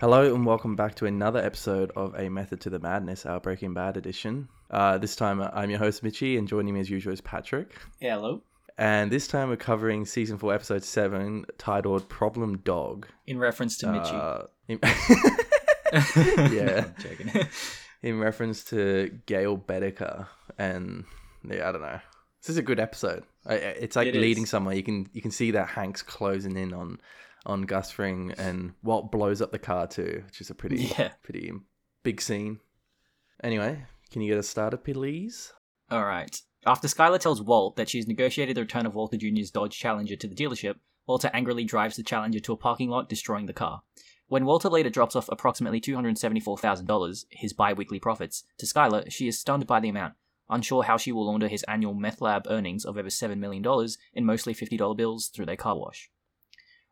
Hello and welcome back to another episode of A Method to the Madness, our Breaking Bad edition. Uh, this time uh, I'm your host Mitchy, and joining me as usual is Patrick. Yeah, hello. And this time we're covering season four, episode seven, titled "Problem Dog." In reference to Mitchy. Uh, in- yeah, in reference to Gale Boetticher, and yeah, I don't know. This is a good episode. It's like It is. leading somewhere. You can you can see that Hank's closing in on on Gus Fring, and Walt blows up the car too, which is a pretty Yeah. pretty big scene. Anyway, can you get us started, please? All right. After Skyler tells Walt that she's negotiated the return of Walter Jr.'s Dodge Challenger to the dealership, Walter angrily drives the Challenger to a parking lot, destroying the car. When Walter later drops off approximately $274,000, his bi weekly profits, to Skyler, she is stunned by the amount, unsure how she will launder his annual meth lab earnings of over $7 million in mostly $50 bills through their car wash.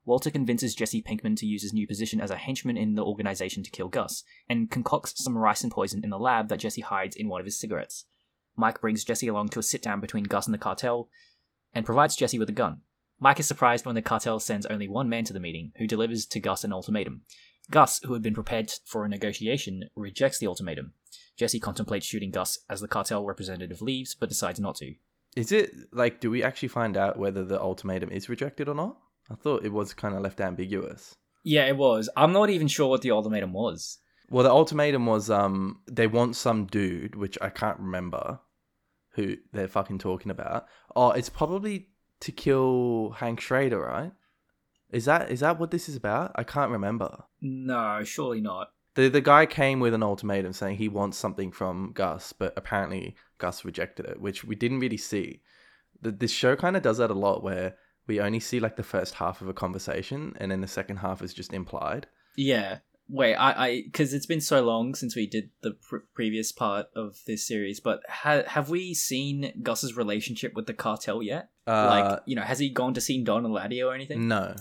Walter convinces Jesse Pinkman to use his new position as a henchman in the organization to kill Gus, and concocts some ricin poison in the lab that Jesse hides in one of his cigarettes. Mike brings Jesse along to a sit down between Gus and the cartel, and provides Jesse with a gun. Mike is surprised when the cartel sends only one man to the meeting, who delivers to Gus an ultimatum. Gus, who had been prepared for a negotiation, rejects the ultimatum. Jesse contemplates shooting Gus as the cartel representative leaves, but decides not to. Is it like do we actually find out whether the ultimatum is rejected or not? I thought it was kind of left ambiguous. Yeah, it was. I'm not even sure what the ultimatum was. Well, the ultimatum was um they want some dude, which I can't remember who they're fucking talking about. Oh, it's probably to kill Hank Schrader, right? Is that is that what this is about? I can't remember. No, surely not. The the guy came with an ultimatum saying he wants something from Gus, but apparently Gus rejected it, which we didn't really see. The, this show kind of does that a lot, where we only see like the first half of a conversation, and then the second half is just implied. Yeah. Wait, I, I, because it's been so long since we did the pr- previous part of this series, but ha- have we seen Gus's relationship with the cartel yet? Uh, like, you know, has he gone to see Don Eladio or anything? no,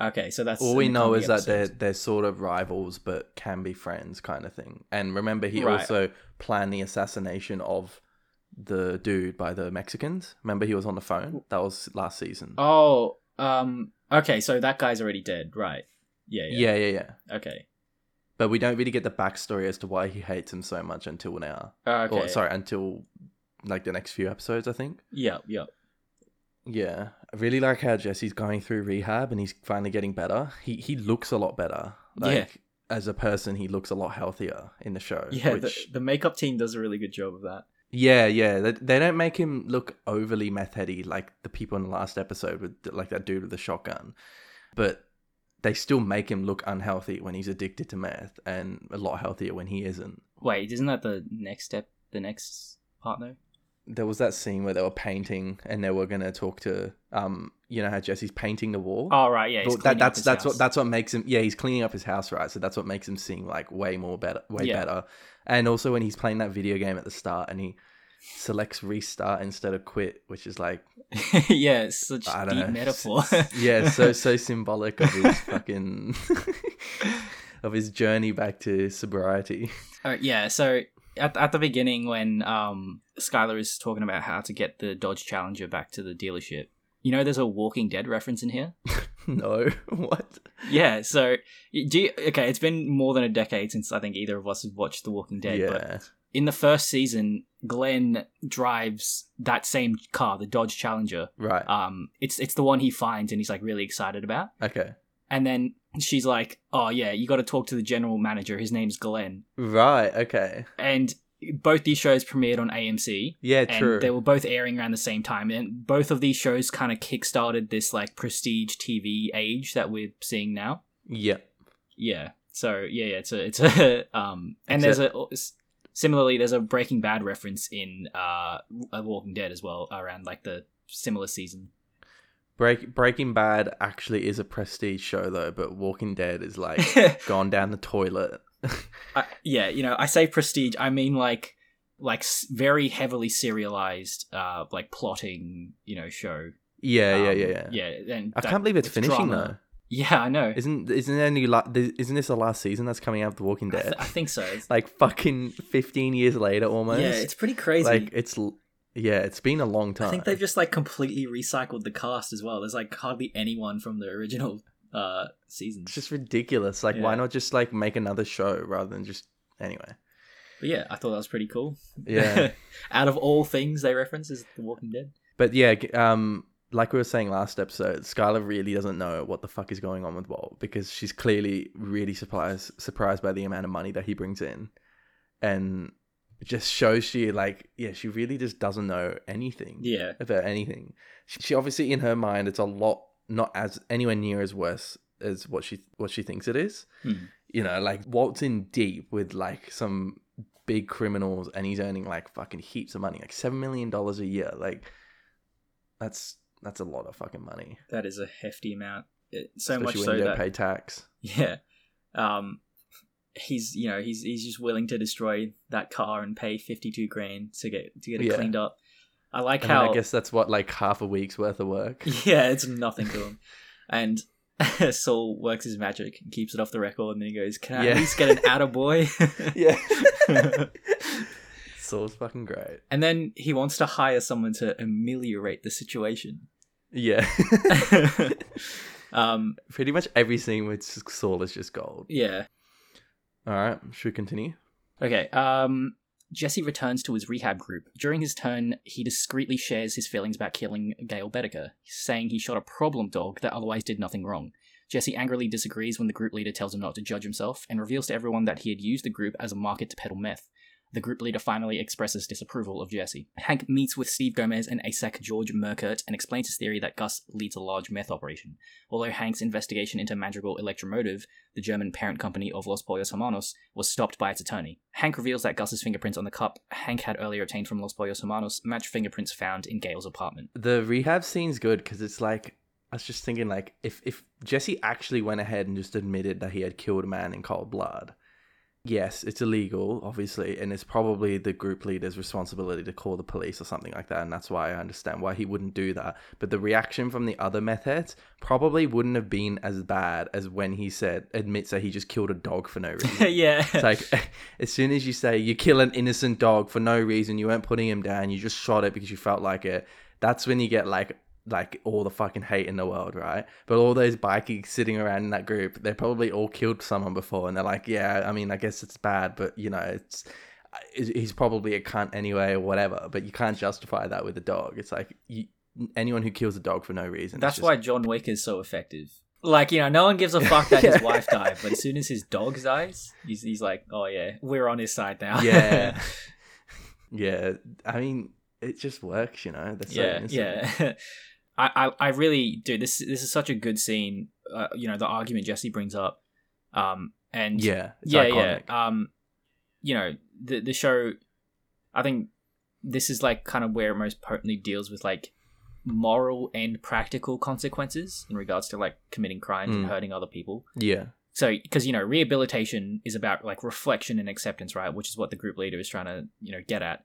Okay, so that's all we know is that they're they're sort of rivals, but can be friends, kind of thing. And remember, he Right. also planned the assassination of the dude by the Mexicans. Remember, he was on the phone. That was last season. Oh, um, okay, so that guy's already dead, right? Yeah, yeah. yeah, yeah, yeah. Okay. But we don't really get the backstory as to why he hates him so much until now. Okay. Or sorry, until like the next few episodes, I think. Yeah, yeah. Yeah, I really like how Jesse's going through rehab and he's finally getting better. He he looks a lot better. Like Yeah. as a person, he looks a lot healthier in the show. Yeah, which, the, the makeup team does a really good job of that. Yeah, yeah. They, they don't make him look overly meth heady like the people in the last episode with like that dude with the shotgun, but they still make him look unhealthy when he's addicted to meth and a lot healthier when he isn't. Wait, isn't that the next step, the next part, though? There was that scene where they were painting and they were gonna talk to um you know how Jesse's painting the wall. Oh, right, yeah. that, that's that's house. what that's what makes him yeah he's cleaning up his house right so that's what makes him seem like way more better way Yeah. better and also when he's playing that video game at the start and he selects restart instead of quit which is like yeah, it's such I deep know metaphor. yeah so so symbolic of his fucking of his journey back to sobriety Uh, yeah, so at, at the beginning when um Skyler is talking about how to get the Dodge Challenger back to the dealership, you know there's a Walking Dead reference in here? no what Yeah, so do you, okay, it's been more than a decade since I think either of us have watched The Walking Dead, but yeah in the first season, Glenn drives that same car, the Dodge Challenger. right Um it's it's the one he finds and he's like really excited about. okay And then she's like, "Oh yeah, you got to talk to the general manager. His name's Glenn." right okay. And both these shows premiered on AMC. yeah and true. they were both airing around the same time. And both of these shows kind of kickstarted this like prestige tv age that we're seeing now. Yeah yeah. So yeah, yeah it's a it's a um and there's a similarly there's a breaking bad reference in uh A walking dead as well around like the similar season Break Breaking Bad actually is a prestige show though, but Walking Dead is like gone down the toilet. I, yeah you know i say prestige i mean like like very heavily serialized uh like plotting you know show yeah, yeah, Um, yeah, yeah. yeah and I that- can't believe it's, finishing drama. yeah i know. Isn't isn't there any la- isn't this the last season that's coming out of The Walking I, Dead? th- I think so like fucking fifteen years later, almost. yeah it's pretty crazy like it's yeah, it's been a long time. I think they've just like completely recycled the cast as well. There's like hardly anyone from the original uh seasons. It's just ridiculous. Like, why not just like make another show rather than just anyway? But yeah, I thought that was pretty cool. Yeah. Out of all things they reference is The Walking Dead. But yeah, um, like we were saying last episode, Skyler really doesn't know what the fuck is going on with Walt because she's clearly really surprised surprised by the amount of money that he brings in, and it just shows she like yeah she really just doesn't know anything Yeah. about anything. She, she obviously in her mind it's a lot not as anywhere near as worse as what she what she thinks it is. Hmm. You know, like Walt's in deep with like some big criminals and he's earning like fucking heaps of money, like seven million dollars a year. Like that's that's a lot of fucking money. That is a hefty amount. It, so Especially much so you don't that pay tax. yeah, um, he's you know he's he's just willing to destroy that car and pay fifty two grand to get to get it Yeah. cleaned up. I like And how I guess that's what like half a week's worth of work. yeah, it's nothing to him, and. Saul works his magic and keeps it off the record, and then he goes, "Can I Yeah. at least get an attaboy?" yeah. Saul's fucking great. and then he wants to hire someone to ameliorate the situation. Yeah. um, Pretty much every scene with Saul is just gold. yeah, All right, should we continue? Okay, um, Jesse returns to his rehab group. During his turn, he discreetly shares his feelings about killing Gale Boetticher, saying he shot a problem dog that otherwise did nothing wrong. Jesse angrily disagrees when the group leader tells him not to judge himself and reveals to everyone that he had used the group as a market to peddle meth. The group leader finally expresses disapproval of Jesse. Hank meets with Steve Gomez and ASAC George Merkert and explains his theory that Gus leads a large meth operation. Although Hank's investigation into Madrigal Electromotive, the German parent company of Los Pollos Hermanos, was stopped by its attorney. Hank reveals that Gus's fingerprints on the cup Hank had earlier obtained from Los Pollos Hermanos match fingerprints found in Gale's apartment. The rehab scene's good because it's like I was just thinking like if if Jesse actually went ahead and just admitted that he had killed a man in cold blood, yes, it's illegal, obviously, and it's probably the group leader's responsibility to call the police or something like that, and that's why I understand why he wouldn't do that. But the reaction from the other meth heads probably wouldn't have been as bad as when he said admits that he just killed a dog for no reason. yeah. It's like as soon as you say you kill an innocent dog for no reason, you weren't putting him down, you just shot it because you felt like it. That's when you get like like all the fucking hate in the world, right? But all those bikies sitting around in that group, they probably all killed someone before, and they're like, yeah, I mean, I guess it's bad, but you know, it's uh, he's probably a cunt anyway or whatever. But you can't justify that with a dog. It's like you, anyone who kills a dog for no reason. That's just- why John Wick is so effective. Like, you know, no one gives a fuck that his wife died, but as soon as his dog dies, he's, he's like, oh yeah, we're on his side now. Yeah. Yeah, I mean, it just works, you know. Yeah, yeah. I, I, I really do. This this is such a good scene. Uh, you know, the argument Jesse brings up, um, and yeah, it's yeah, iconic. yeah. Um, you know, the the show. I think this is like kind of where it most potently deals with like moral and practical consequences in regards to like committing crimes and Mm. hurting other people. yeah, So, because you know, rehabilitation is about like reflection and acceptance, right? Which is what the group leader is trying to you know get at.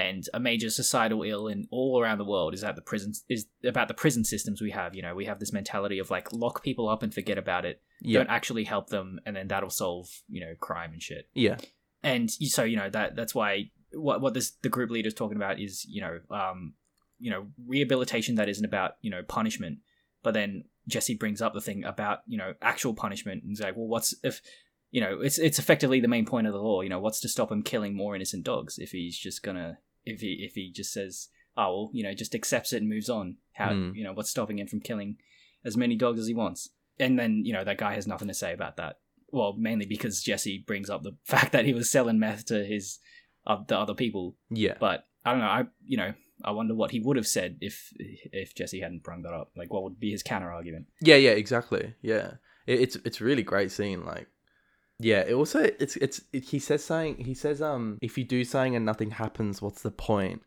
And a major societal ill in all around the world is at the prisons is about the prison systems we have. You know, we have this mentality of like lock people up and forget about it. yeah, Don't actually help them, and then that'll solve you know crime and shit. yeah, And so you know that that's why what what this the group leader is talking about is you know um you know rehabilitation that isn't about you know punishment, but then Jesse brings up the thing about you know actual punishment and he's like, well, what's if you know it's it's effectively the main point of the law. You know, what's to stop him killing more innocent dogs if he's just gonna if he if he just says oh well you know just accepts it and moves on. How Hmm. you know what's stopping him from killing as many dogs as he wants? And then you know that guy has nothing to say about that. Well, mainly because Jesse brings up the fact that he was selling meth to his uh, the other people. yeah. But I don't know. I you know I wonder what he would have said if if Jesse hadn't brung that up. Like, what would be his counter argument? Yeah, yeah, exactly. Yeah, it, it's it's a really great scene. Like, yeah, it also it's it's it, he says something. He says, um, if you do something and nothing happens, what's the point?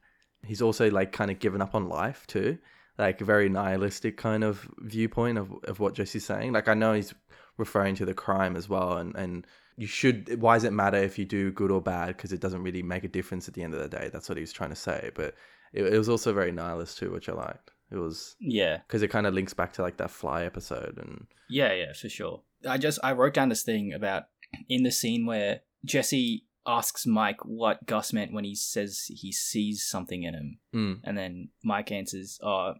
He's also like kind of given up on life too, like a very nihilistic kind of viewpoint of of what Jesse's saying. Like, I know he's referring to the crime as well, and and you should. Why does it matter if you do good or bad? Because it doesn't really make a difference at the end of the day. That's what he was trying to say. But it, it was also very nihilist too, which I liked. It was Yeah, because it kind of links back to like that fly episode and yeah, yeah, for sure. I just I wrote down this thing about in the scene where Jesse asks Mike what Gus meant when he says he sees something in him, Mm. and then Mike answers, "Uh,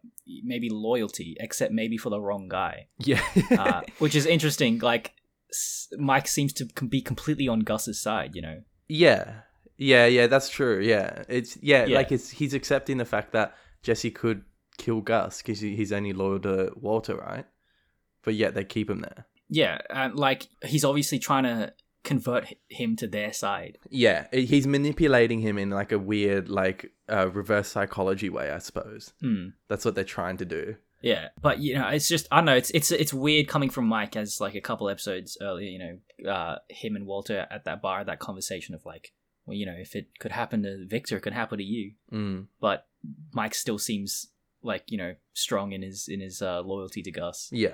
maybe loyalty, except maybe for the wrong guy," Yeah. uh, which is interesting. Like Mike seems to be completely on Gus's side, you know. yeah. Yeah, yeah, that's true. Yeah. It's yeah, Yeah. like it's he's accepting the fact that Jesse could kill Gus because he's only loyal to Walter, right? But yet they keep him there. Yeah, and like he's obviously trying to convert him to their side. Yeah, he's manipulating him in like a weird, like uh, reverse psychology way, I suppose. Hmm. That's what they're trying to do. Yeah, but you know, it's just I don't know. It's it's it's weird coming from Mike as like a couple episodes earlier. You know, uh, him and Walter at that bar, that conversation of like, well, you know, if it could happen to Victor, it could happen to you. Mm. But Mike still seems like you know strong in his in his uh, loyalty to Gus. Yeah,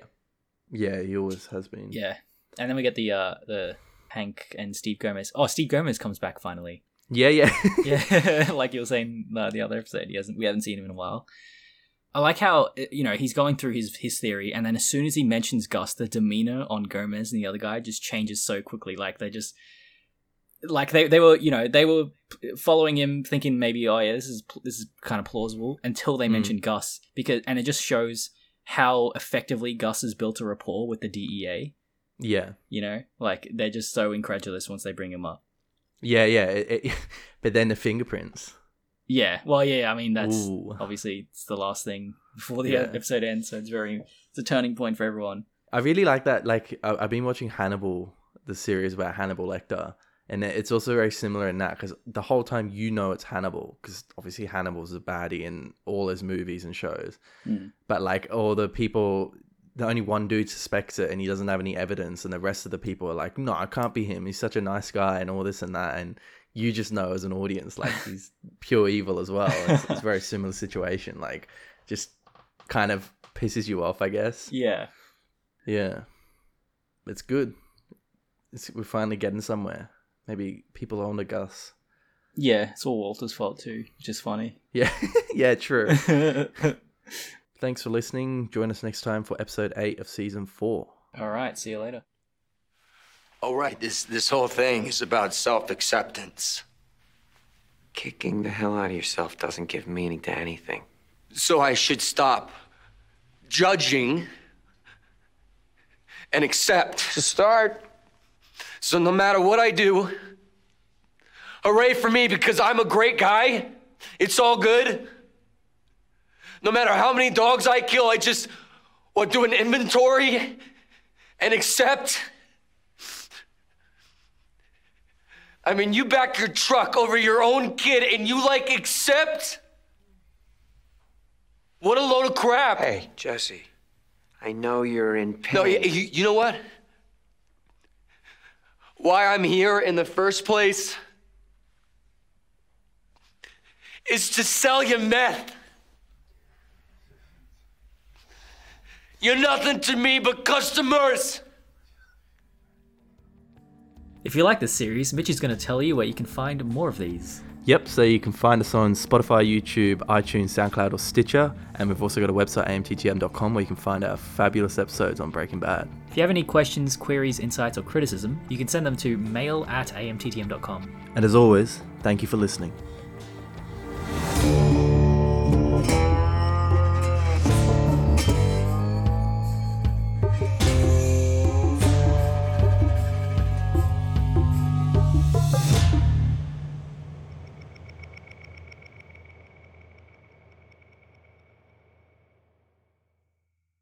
yeah, he always has been. Yeah, and then we get the uh the Hank and Steve Gomez. Oh, Steve Gomez comes back finally. yeah, yeah. Yeah, like you were saying uh, the other episode, he hasn't we haven't seen him in a while. I like how uh, you know he's going through his his theory, and then as soon as he mentions Gus, the demeanor on Gomez and the other guy just changes so quickly. Like they just like they they were you know they were following him, thinking maybe oh yeah this is this is kind of plausible until they Mm. mentioned Gus because and it just shows how effectively Gus has built a rapport with the DEA. yeah, You know, like they're just so incredulous once they bring him up. yeah, yeah. It, it, but then the fingerprints. Yeah, well, yeah. I mean, that's Ooh. obviously it's the last thing before the Yeah. episode ends, so it's very it's a turning point for everyone. I really like that. Like I've been watching Hannibal, the series about Hannibal Lecter, and it's also very similar in that because the whole time you know it's Hannibal because obviously Hannibal's a baddie in all his movies and shows, Mm. but like all the people. The only one dude suspects it and he doesn't have any evidence, and the rest of the people are like, No, I can't be him. He's such a nice guy, and all this and that. And you just know as an audience, like, he's pure evil as well. It's, it's a very similar situation. Like, just kind of pisses you off, I guess. Yeah, Yeah, it's good. It's, we're finally getting somewhere. Maybe people own a Gus. yeah. It's all Walter's fault too, which is funny. Yeah, yeah, true. Thanks for listening. Join us next time for episode eight of season four. All right, see you later. All right. This this whole thing is about self-acceptance. Kicking the hell out of yourself doesn't give meaning to anything. So I should stop judging and accept. To start, So no matter what I do, hooray for me because I'm a great guy. It's all good. No matter how many dogs I kill, I just what do an inventory and accept. I mean, you back your truck over your own kid and you like accept? What a load of crap. hey, Jesse, I know you're in pain. No, you, you you know what? Why I'm here in the first place is to sell you meth. You're nothing to me but customers. If you like this series, Mitchy's going to tell you where you can find more of these. Yep, so you can find us on Spotify, YouTube, iTunes, SoundCloud, or Stitcher. And we've also got a website, amttm.com, where you can find our fabulous episodes on Breaking Bad. If you have any questions, queries, insights, or criticism, you can send them to mail at amttm.com. And as always, thank you for listening.